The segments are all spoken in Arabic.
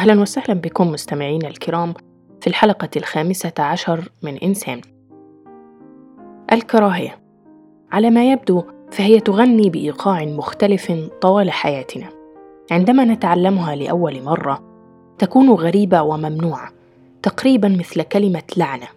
أهلا وسهلا بكم مستمعينا الكرام في الحلقة الخامسة عشر من إنسان. الكراهية على ما يبدو فهي تغني بإيقاع مختلف طوال حياتنا. عندما نتعلمها لأول مرة تكون غريبة وممنوعة، تقريبا مثل كلمة لعنة،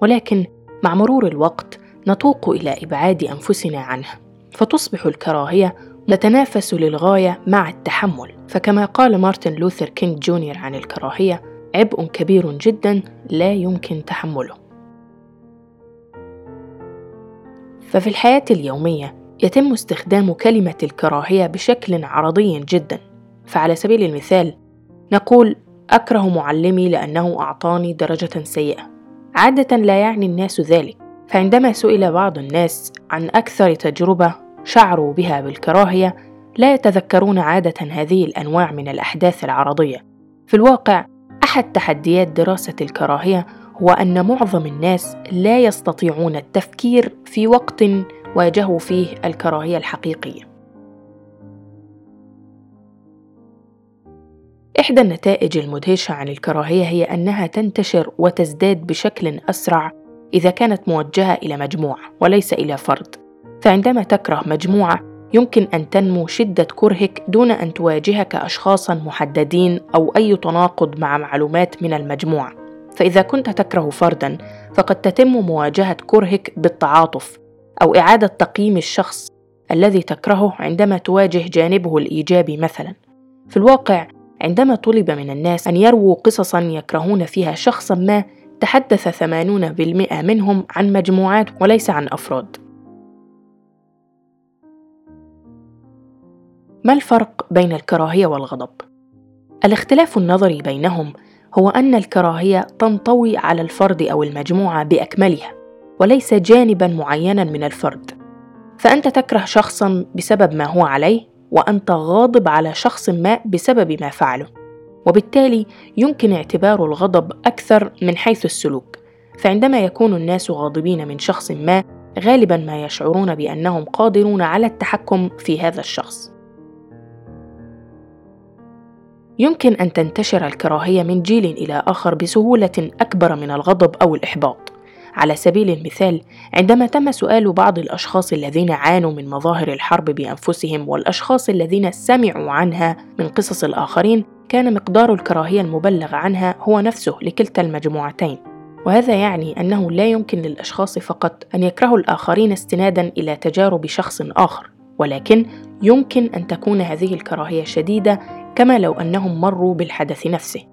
ولكن مع مرور الوقت نتوق إلى إبعاد أنفسنا عنها، فتصبح الكراهية نتنافس للغاية مع التحمل. فكما قال مارتن لوثر كينج جونيور عن الكراهية عبء كبير جدا لا يمكن تحمله. ففي الحياة اليومية يتم استخدام كلمة الكراهية بشكل عرضي جدا. فعلى سبيل المثال نقول أكره معلمي لأنه أعطاني درجة سيئة. عادة لا يعني الناس ذلك. فعندما سئل بعض الناس عن أكثر تجربة شعروا بها بالكراهية لا يتذكرون عادة هذه الأنواع من الأحداث العرضية. في الواقع أحد تحديات دراسة الكراهية هو أن معظم الناس لا يستطيعون التفكير في وقت واجهوا فيه الكراهية الحقيقية. إحدى النتائج المدهشة عن الكراهية هي أنها تنتشر وتزداد بشكل أسرع إذا كانت موجهة إلى مجموعة وليس إلى فرد. فعندما تكره مجموعة يمكن أن تنمو شدة كرهك دون أن تواجهك أشخاصا محددين أو أي تناقض مع معلومات من المجموعة. فإذا كنت تكره فردا فقد تتم مواجهة كرهك بالتعاطف أو إعادة تقييم الشخص الذي تكرهه عندما تواجه جانبه الإيجابي مثلا. في الواقع عندما طلب من الناس أن يرووا قصصا يكرهون فيها شخصا ما تحدث 80% منهم عن مجموعات وليس عن أفراد. ما الفرق بين الكراهية والغضب؟ الاختلاف النظري بينهم هو أن الكراهية تنطوي على الفرد أو المجموعة بأكملها وليس جانبا معينا من الفرد. فأنت تكره شخصا بسبب ما هو عليه وأنت غاضب على شخص ما بسبب ما فعله. وبالتالي يمكن اعتبار الغضب أكثر من حيث السلوك. فعندما يكون الناس غاضبين من شخص ما غالبا ما يشعرون بأنهم قادرون على التحكم في هذا الشخص. يمكن أن تنتشر الكراهية من جيل إلى آخر بسهولة أكبر من الغضب أو الإحباط. على سبيل المثال، عندما تم سؤال بعض الأشخاص الذين عانوا من مظاهر الحرب بأنفسهم والأشخاص الذين سمعوا عنها من قصص الآخرين، كان مقدار الكراهية المبلغ عنها هو نفسه لكلتا المجموعتين. وهذا يعني أنه لا يمكن للأشخاص فقط أن يكرهوا الآخرين استنادا إلى تجارب شخص آخر، ولكن يمكن أن تكون هذه الكراهية شديدة كما لو أنهم مروا بالحدث نفسه.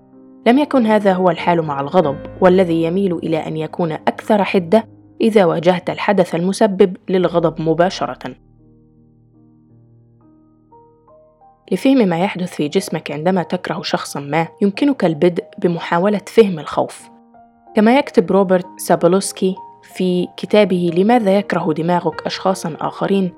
لم يكن هذا هو الحال مع الغضب والذي يميل إلى أن يكون أكثر حدة إذا واجهت الحدث المسبب للغضب مباشرة. لفهم ما يحدث في جسمك عندما تكره شخصا ما يمكنك البدء بمحاولة فهم الخوف. كما يكتب روبرت سابولوسكي في كتابه لماذا يكره دماغك اشخاصا آخرين؟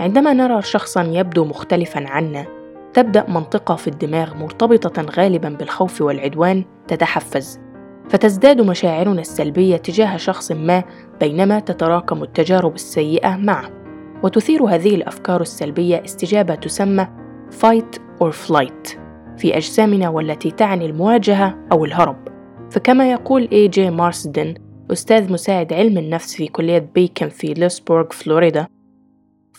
عندما نرى شخصا يبدو مختلفا عنا تبدأ منطقة في الدماغ مرتبطة غالبا بالخوف والعدوان تتحفز فتزداد مشاعرنا السلبية تجاه شخص ما بينما تتراكم التجارب السيئة معه. وتثير هذه الأفكار السلبية استجابة تسمى fight or flight في أجسامنا والتي تعني المواجهة أو الهرب. فكما يقول اي جي مارسدن أستاذ مساعد علم النفس في كلية بيكن في ليسبورغ فلوريدا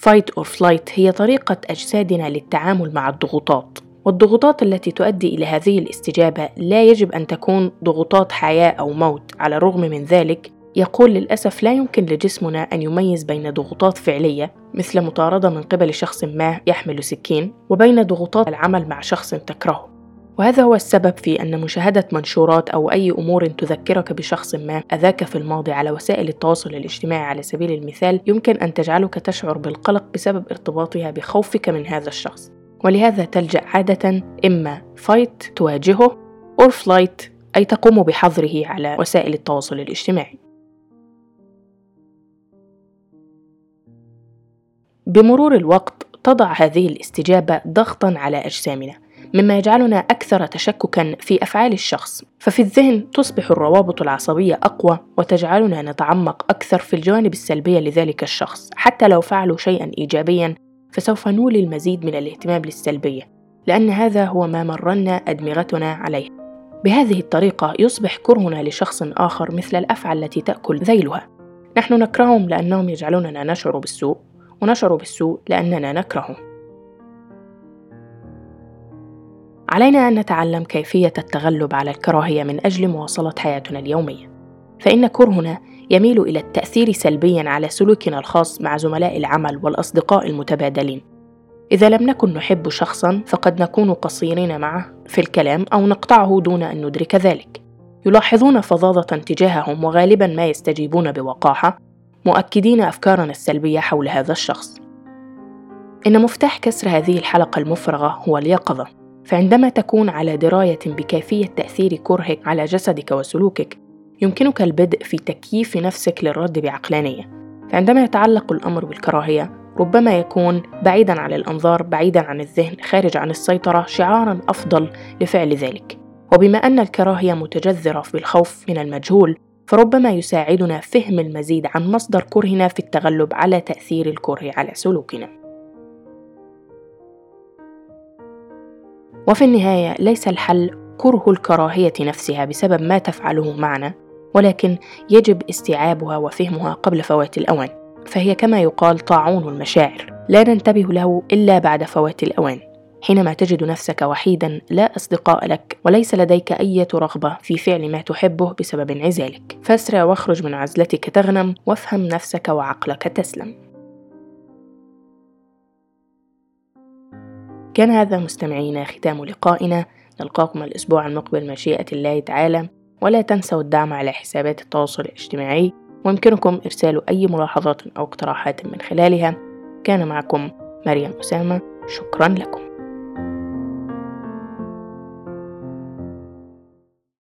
Fight or flight هي طريقة أجسادنا للتعامل مع الضغوطات والضغوطات التي تؤدي إلى هذه الاستجابة لا يجب أن تكون ضغوطات حياة أو موت. على الرغم من ذلك يقول للأسف لا يمكن لجسمنا أن يميز بين ضغوطات فعلية مثل مطاردة من قبل شخص ما يحمل سكين وبين ضغوطات العمل مع شخص تكرهه. وهذا هو السبب في أن مشاهدة منشورات أو أي أمور تذكرك بشخص ما أذاك في الماضي على وسائل التواصل الاجتماعي على سبيل المثال يمكن أن تجعلك تشعر بالقلق بسبب ارتباطها بخوفك من هذا الشخص. ولهذا تلجأ عادة إما fight تواجهه أو flight أي تقوم بحظره على وسائل التواصل الاجتماعي. بمرور الوقت تضع هذه الاستجابة ضغطا على أجسامنا. مما يجعلنا أكثر تشككا في أفعال الشخص. ففي الذهن تصبح الروابط العصبية أقوى وتجعلنا نتعمق أكثر في الجوانب السلبية لذلك الشخص. حتى لو فعلوا شيئا إيجابيا فسوف نولي المزيد من الاهتمام للسلبية لأن هذا هو ما مرنا أدمغتنا عليه. بهذه الطريقة يصبح كرهنا لشخص آخر مثل الأفعى التي تأكل ذيلها. نحن نكرههم لأنهم يجعلوننا نشعر بالسوء ونشعر بالسوء لأننا نكرههم. علينا أن نتعلم كيفية التغلب على الكراهية من أجل مواصلة حياتنا اليومية. فإن كرهنا يميل إلى التأثير سلبيا على سلوكنا الخاص مع زملاء العمل والأصدقاء المتبادلين. إذا لم نكن نحب شخصا فقد نكون قصيرين معه في الكلام أو نقطعه دون أن ندرك ذلك. يلاحظون فظاظة تجاههم وغالبا ما يستجيبون بوقاحة مؤكدين أفكارنا السلبية حول هذا الشخص. إن مفتاح كسر هذه الحلقة المفرغة هو اليقظة. فعندما تكون على دراية بكيفية تأثير كرهك على جسدك وسلوكك يمكنك البدء في تكييف نفسك للرد بعقلانية فعندما يتعلق الأمر بالكراهية ربما يكون بعيدا عن الأنظار بعيدا عن الذهن خارج عن السيطرة شعارا أفضل لفعل ذلك وبما أن الكراهية متجذرة بالخوف من المجهول فربما يساعدنا فهم المزيد عن مصدر كرهنا في التغلب على تأثير الكره على سلوكنا. وفي النهاية ليس الحل كره الكراهية نفسها بسبب ما تفعله معنا، ولكن يجب استيعابها وفهمها قبل فوات الأوان، فهي كما يقال طاعون المشاعر، لا ننتبه له إلا بعد فوات الأوان. حينما تجد نفسك وحيدا لا أصدقاء لك وليس لديك أي رغبة في فعل ما تحبه بسبب انعزالك. فاسرع واخرج من عزلتك تغنم وافهم نفسك وعقلك تسلم. كان هذا مستمعينا ختام لقائنا. نلقاكم الأسبوع المقبل مشيئة الله تعالى ولا تنسوا الدعم على حسابات التواصل الاجتماعي. ويمكنكم إرسال أي ملاحظات أو اقتراحات من خلالها. كان معكم مريم أسامة. شكرا لكم.